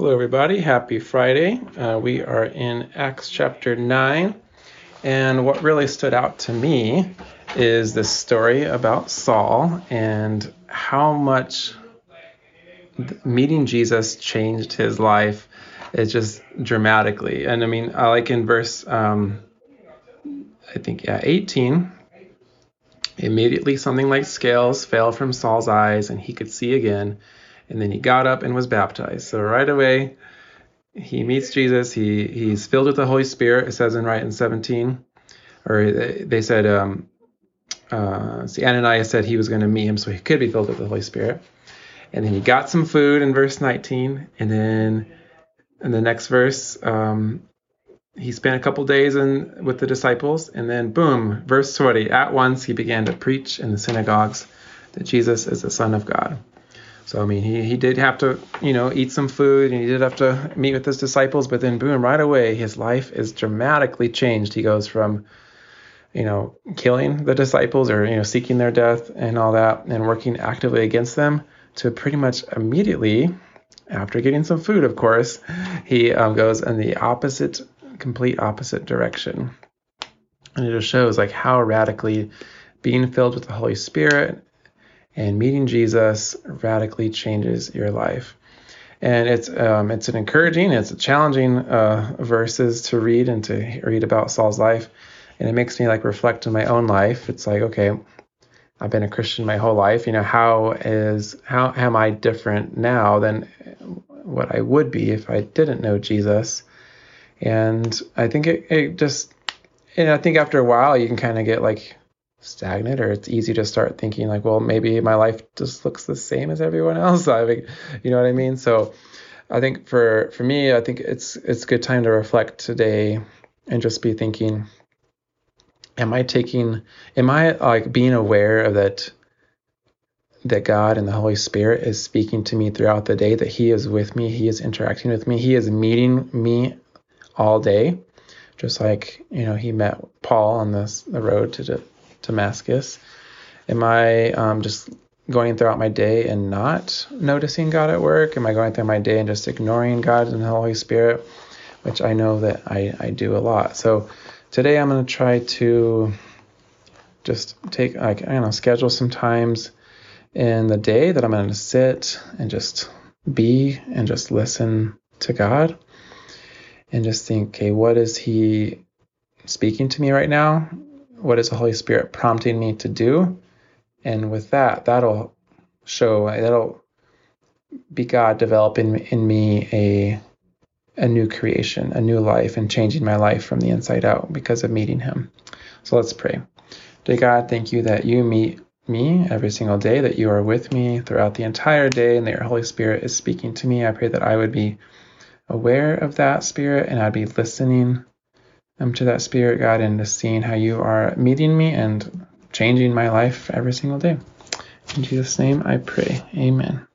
Hello, everybody. Happy Friday. Uh, we are in Acts chapter 9. And what really stood out to me is the story about Saul and how much meeting Jesus changed his life. It's just dramatically. And I mean, I like in verse, um, I think, yeah, 18. Immediately, something like scales fell from Saul's eyes, and he could see again and then he got up and was baptized. So right away, he meets Jesus. He he's filled with the Holy Spirit. It says in right in 17, or they said, um, uh, see, Ananias said he was going to meet him, so he could be filled with the Holy Spirit. And then he got some food in verse 19, and then in the next verse, um, he spent a couple days in with the disciples, and then boom, verse 20. At once he began to preach in the synagogues that Jesus is the Son of God. So I mean, he he did have to you know eat some food and he did have to meet with his disciples, but then boom, right away his life is dramatically changed. He goes from you know killing the disciples or you know seeking their death and all that and working actively against them to pretty much immediately after getting some food, of course, he um, goes in the opposite, complete opposite direction. And it just shows like how radically being filled with the Holy Spirit and meeting Jesus radically changes your life. And it's um, it's an encouraging, it's a challenging uh, verses to read and to read about Saul's life, and it makes me like reflect on my own life. It's like okay, I've been a Christian my whole life. You know, how is how am I different now than what I would be if I didn't know Jesus? And I think it, it just, and I think after a while you can kind of get like stagnant or it's easy to start thinking like well maybe my life just looks the same as everyone else. I think you know what i mean? So i think for for me i think it's it's good time to reflect today and just be thinking am i taking am i like being aware of that that god and the holy spirit is speaking to me throughout the day that he is with me he is interacting with me he is meeting me all day? Just like you know he met paul on this the road to Damascus? Am I um, just going throughout my day and not noticing God at work? Am I going through my day and just ignoring God and the Holy Spirit? Which I know that I, I do a lot. So today I'm going to try to just take, like, I don't know, schedule some times in the day that I'm going to sit and just be and just listen to God and just think, okay, what is He speaking to me right now? What is the Holy Spirit prompting me to do? And with that, that'll show, that'll be God developing in me a a new creation, a new life, and changing my life from the inside out because of meeting Him. So let's pray. Dear God, thank you that you meet me every single day, that you are with me throughout the entire day, and that your Holy Spirit is speaking to me. I pray that I would be aware of that Spirit and I'd be listening um, to that spirit, God, and to seeing how you are meeting me and changing my life every single day. In Jesus' name I pray. Amen.